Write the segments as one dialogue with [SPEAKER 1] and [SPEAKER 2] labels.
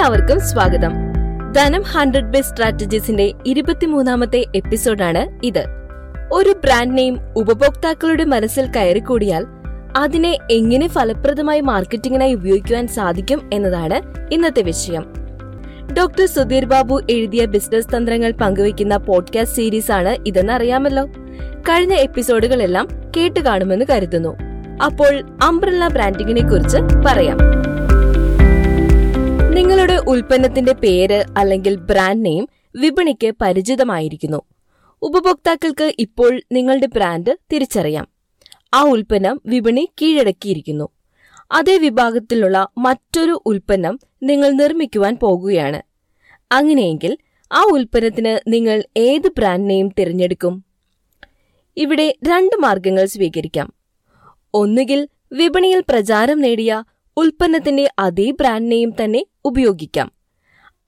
[SPEAKER 1] എല്ലാവർക്കും സ്വാഗതം. ധനം ഹൺഡ്രഡ് ബെസ്റ്റ് സ്ട്രാറ്റജീസിന്റെ ഇരുപത്തിമൂന്നാമത്തെ എപ്പിസോഡാണ് ഇത്. ഒരു ബ്രാൻഡ് നെയിം ഉപഭോക്താക്കളുടെ മനസ്സിൽ കയറിക്കൂടിയാൽ അതിനെ എങ്ങനെ ഫലപ്രദമായി മാർക്കറ്റിംഗിനായി ഉപയോഗിക്കുവാൻ സാധിക്കും എന്നതാണ് ഇന്നത്തെ വിഷയം. ഡോക്ടർ സുധീർ ബാബു എഴുതിയ ബിസിനസ് തന്ത്രങ്ങൾ പങ്കുവയ്ക്കുന്ന പോഡ്കാസ്റ്റ് സീരീസ് ആണ് ഇതെന്ന് അറിയാമല്ലോ കഴിഞ്ഞ എപ്പിസോഡുകളെല്ലാം കേട്ടു കാണുമെന്ന് കരുതുന്നു. അപ്പോൾ അംബ്രല്ല ബ്രാൻഡിങ്ങിനെ കുറിച്ച് പറയാം. നിങ്ങളുടെ ഉൽപ്പന്നത്തിന്റെ പേര് അല്ലെങ്കിൽ ബ്രാൻഡ് നെയിം വിപണിക്ക് പരിചിതമായിരിക്കുന്നു. ഉപഭോക്താക്കൾക്ക് ഇപ്പോൾ നിങ്ങളുടെ ബ്രാൻഡ് തിരിച്ചറിയാം. ആ ഉൽപ്പന്നം വിപണി കീഴടക്കിയിരിക്കുന്നു. അതേ വിഭാഗത്തിലുള്ള മറ്റൊരു ഉൽപ്പന്നം നിങ്ങൾ നിർമ്മിക്കുവാൻ പോകുകയാണ്. അങ്ങനെയെങ്കിൽ ആ ഉൽപ്പന്നത്തിന് നിങ്ങൾ ഏത് ബ്രാൻഡ് നെയിം തിരഞ്ഞെടുക്കും? ഇവിടെ രണ്ട് മാർഗങ്ങൾ സ്വീകരിക്കാം. ഒന്നുകിൽ വിപണിയിൽ പ്രചാരം നേടിയ ഉൽപ്പന്നത്തിന്റെ അതേ ബ്രാൻഡ് നെയിം തന്നെ ഉപയോഗിക്കാം.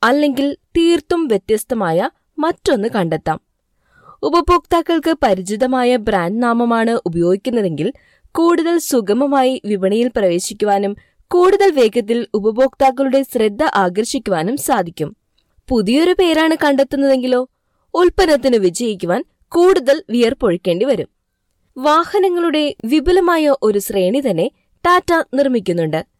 [SPEAKER 1] അല്ലെങ്കിൽ തീർത്തും വ്യത്യസ്തമായ മറ്റൊന്ന് കണ്ടെത്താം. ഉപഭോക്താക്കൾക്ക് പരിചിതമായ ബ്രാൻഡ് നാമമാണ് ഉപയോഗിക്കുന്നതെങ്കിൽ കൂടുതൽ സുഗമമായി വിപണിയിൽ പ്രവേശിക്കുവാനും കൂടുതൽ വേഗത്തിൽ ഉപഭോക്താക്കളുടെ ശ്രദ്ധ ആകർഷിക്കുവാനും സാധിക്കും. പുതിയൊരു പേരാണ് കണ്ടെത്തുന്നതെങ്കിലോ ഉൽപ്പന്നത്തിന് വിജയിക്കുവാൻ കൂടുതൽ വിയർപ്പൊഴിക്കേണ്ടി വരും. വാഹനങ്ങളുടെ വിപുലമായ ഒരു ശ്രേണി തന്നെ ടാറ്റ നിർമ്മിക്കുന്നുണ്ട്.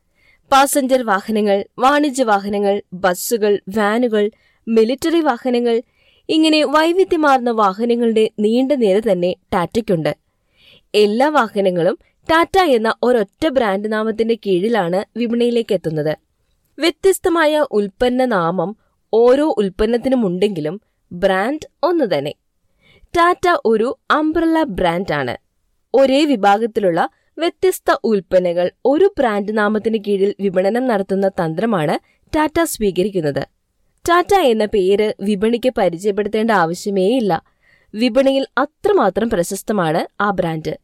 [SPEAKER 1] പാസഞ്ചർ വാഹനങ്ങൾ വാണിജ്യ വാഹനങ്ങൾ ബസ്സുകൾ വാനുകൾ മിലിറ്ററി വാഹനങ്ങൾ ഇങ്ങനെ വൈവിധ്യമാർന്ന വാഹനങ്ങളുടെ നീണ്ട നിര തന്നെ ടാറ്റയ്ക്കുണ്ട്. എല്ലാ വാഹനങ്ങളും ടാറ്റ എന്ന ഒരൊറ്റ ബ്രാൻഡ് നാമത്തിന്റെ കീഴിലാണ് വിപണിയിലേക്ക് എത്തുന്നത്. വ്യത്യസ്തമായ ഉൽപ്പന്ന നാമം ഓരോ ഉൽപ്പന്നത്തിനുമുണ്ടെങ്കിലും ബ്രാൻഡ് ഒന്നു തന്നെ. ടാറ്റ ഒരു അംബ്രല്ല ബ്രാൻഡാണ്. ഒരേ വിഭാഗത്തിലുള്ള വ്യത്യസ്ത ഉൽപ്പന്നങ്ങൾ ഒരു ബ്രാൻഡ് നാമത്തിന് കീഴിൽ വിപണനം നടത്തുന്ന തന്ത്രമാണ് ടാറ്റ സ്വീകരിക്കുന്നത്. ടാറ്റ എന്ന പേര് വിപണിക്ക് പരിചയപ്പെടുത്തേണ്ട ആവശ്യമേയില്ല. വിപണിയിൽ അത്രമാത്രം പ്രശസ്തമാണ് ആ ബ്രാൻഡ്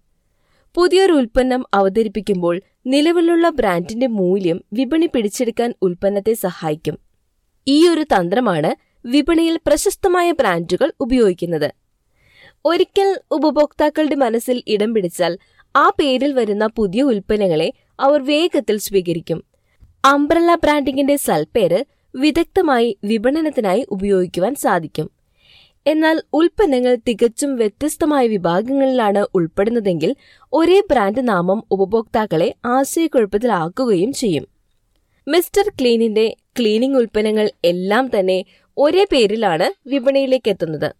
[SPEAKER 1] പുതിയൊരു ഉൽപ്പന്നം അവതരിപ്പിക്കുമ്പോൾ നിലവിലുള്ള ബ്രാൻഡിന്റെ മൂല്യം വിപണി പിടിച്ചെടുക്കാൻ ഉൽപ്പന്നത്തെ സഹായിക്കും. ഈ ഒരു തന്ത്രമാണ് വിപണിയിൽ പ്രശസ്തമായ ബ്രാൻഡുകൾ ഉപയോഗിക്കുന്നത്. ഒരിക്കൽ ഉപഭോക്താക്കളുടെ മനസ്സിൽ ഇടം പിടിച്ചാൽ ആ പേരിൽ വരുന്ന പുതിയ ഉൽപ്പന്നങ്ങളെ അവർ വേഗത്തിൽ സ്വീകരിക്കും. അംബ്രല്ല ബ്രാൻഡിങ്ങിന്റെ സൽപ്പേര് വിദഗ്ധമായി വിപണനത്തിനായി ഉപയോഗിക്കുവാൻ സാധിക്കും. എന്നാൽ ഉൽപ്പന്നങ്ങൾ തികച്ചും വ്യത്യസ്തമായ വിഭാഗങ്ങളിലാണ് ഉൾപ്പെടുന്നതെങ്കിൽ ഒരേ ബ്രാൻഡ് നാമം ഉപഭോക്താക്കളെ ആശയക്കുഴപ്പത്തിലാക്കുകയും ചെയ്യും. മിസ്റ്റർ ക്ലീനിന്റെ ക്ലീനിംഗ് ഉൽപ്പന്നങ്ങൾ എല്ലാം തന്നെ ഒരേ പേരിലാണ് വിപണിയിലേക്ക് എത്തുന്നത്.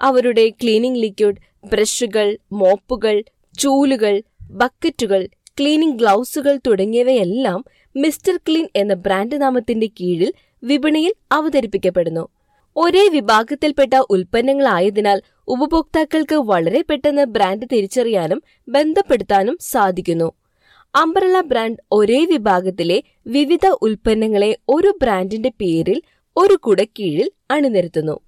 [SPEAKER 1] അവരുടെ ക്ലീനിംഗ് ലിക്വിഡ് ബ്രഷുകൾ മോപ്പുകൾ ചൂലുകൾ ബക്കറ്റുകൾ ക്ലീനിംഗ് ഗ്ലൗസുകൾ തുടങ്ങിയവയെല്ലാം മിസ്റ്റർ ക്ലീൻ എന്ന ബ്രാൻഡ് നാമത്തിന്റെ കീഴിൽ വിപണിയിൽ അവതരിപ്പിക്കപ്പെടുന്നു. ഒരേ വിഭാഗത്തിൽപ്പെട്ട ഉൽപ്പന്നങ്ങളായതിനാൽ ഉപഭോക്താക്കൾക്ക് വളരെ പെട്ടെന്ന് ബ്രാൻഡ് തിരിച്ചറിയാനും ബന്ധപ്പെടുത്താനും സാധിക്കുന്നു. അംബ്രല ബ്രാൻഡ് ഒരേ വിഭാഗത്തിലെ വിവിധ ഉൽപ്പന്നങ്ങളെ ഒരു ബ്രാൻഡിന്റെ പേരിൽ ഒരു കുടക്കീഴിൽ അണിനിരത്തുന്നു.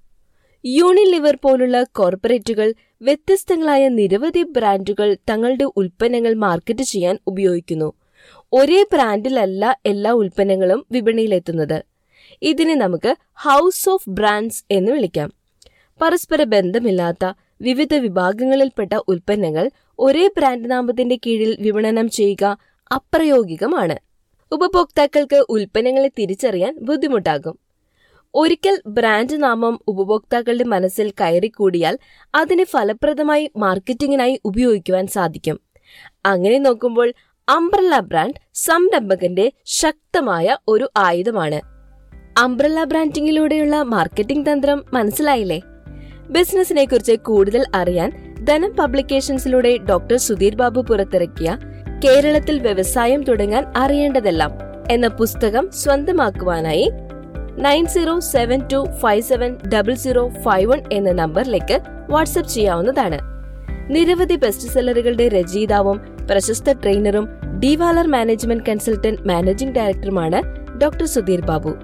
[SPEAKER 1] യൂണിലിവർ പോലുള്ള കോർപ്പറേറ്റുകൾ വ്യത്യസ്തങ്ങളായ നിരവധി ബ്രാൻഡുകൾ തങ്ങളുടെ ഉൽപ്പന്നങ്ങൾ മാർക്കറ്റ് ചെയ്യാൻ ഉപയോഗിക്കുന്നു. ഒരേ ബ്രാൻഡിലല്ല എല്ലാ ഉൽപ്പന്നങ്ങളും വിപണിയിലെത്തുന്നത്. ഇതിനെ നമുക്ക് ഹൗസ് ഓഫ് ബ്രാൻഡ്സ് എന്ന് വിളിക്കാം. പരസ്പര ബന്ധമില്ലാത്ത വിവിധ വിഭാഗങ്ങളിൽപ്പെട്ട ഉൽപ്പന്നങ്ങൾ ഒരേ ബ്രാൻഡ് നാമത്തിന്റെ കീഴിൽ വിപണനം ചെയ്യുക അപ്രയോഗികമാണ്. ഉപഭോക്താക്കൾക്ക് ഉൽപ്പന്നങ്ങളെ തിരിച്ചറിയാൻ ബുദ്ധിമുട്ടാകും. ഒരിക്കൽ ബ്രാൻഡ് നാമം ഉപഭോക്താക്കളുടെ മനസ്സിൽ കയറിക്കൂടിയാൽ അതിനെ ഫലപ്രദമായി മാർക്കറ്റിംഗിനായി ഉപയോഗിക്കുവാൻ സാധിക്കും. അങ്ങനെ നോക്കുമ്പോൾ അംബ്രല്ല ബ്രാൻഡ് സംരംഭകന്റെ ശക്തമായ ഒരു ആയുധമാണ്. അംബ്രല്ല ബ്രാൻഡിങ്ങിലൂടെയുള്ള മാർക്കറ്റിംഗ് തന്ത്രം മനസ്സിലായില്ലേ? ബിസിനസിനെ കുറിച്ച് കൂടുതൽ അറിയാൻ ധനം പബ്ലിക്കേഷൻസിലൂടെ ഡോക്ടർ സുധീർ ബാബു പുറത്തിറക്കിയ കേരളത്തിൽ വ്യവസായം തുടങ്ങാൻ അറിയേണ്ടതെല്ലാം എന്ന പുസ്തകം സ്വന്തമാക്കുവാനായി nine zero seven two five seven double zero five one എന്ന നമ്പറിലേക്ക് വാട്സ്ആപ്പ് ചെയ്യാവുന്നതാണ്. നിരവധി ബെസ്റ്റ് സെല്ലറുകളുടെ രചയിതാവും പ്രശസ്ത ട്രെയിനറും ഡിവാലർ മാനേജ്മെന്റ് കൺസൾട്ടന്റ് മാനേജിംഗ് ഡയറക്ടറുമാണ് ഡോക്ടർ സുധീർ ബാബു.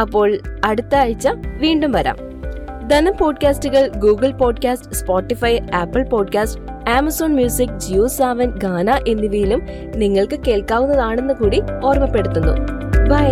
[SPEAKER 1] അപ്പോൾ അടുത്ത ആഴ്ച വീണ്ടും വരാം. Dhanam പോഡ്കാസ്റ്റുകൾ Google podcast Spotify Apple podcast Amazon music Jio Saavn Gaana എന്നിവയിലും നിങ്ങൾക്ക് കേൾക്കാവുന്നതാണെന്ന് കൂടി ഓർമ്മപ്പെടുത്തുന്നു. ബൈ.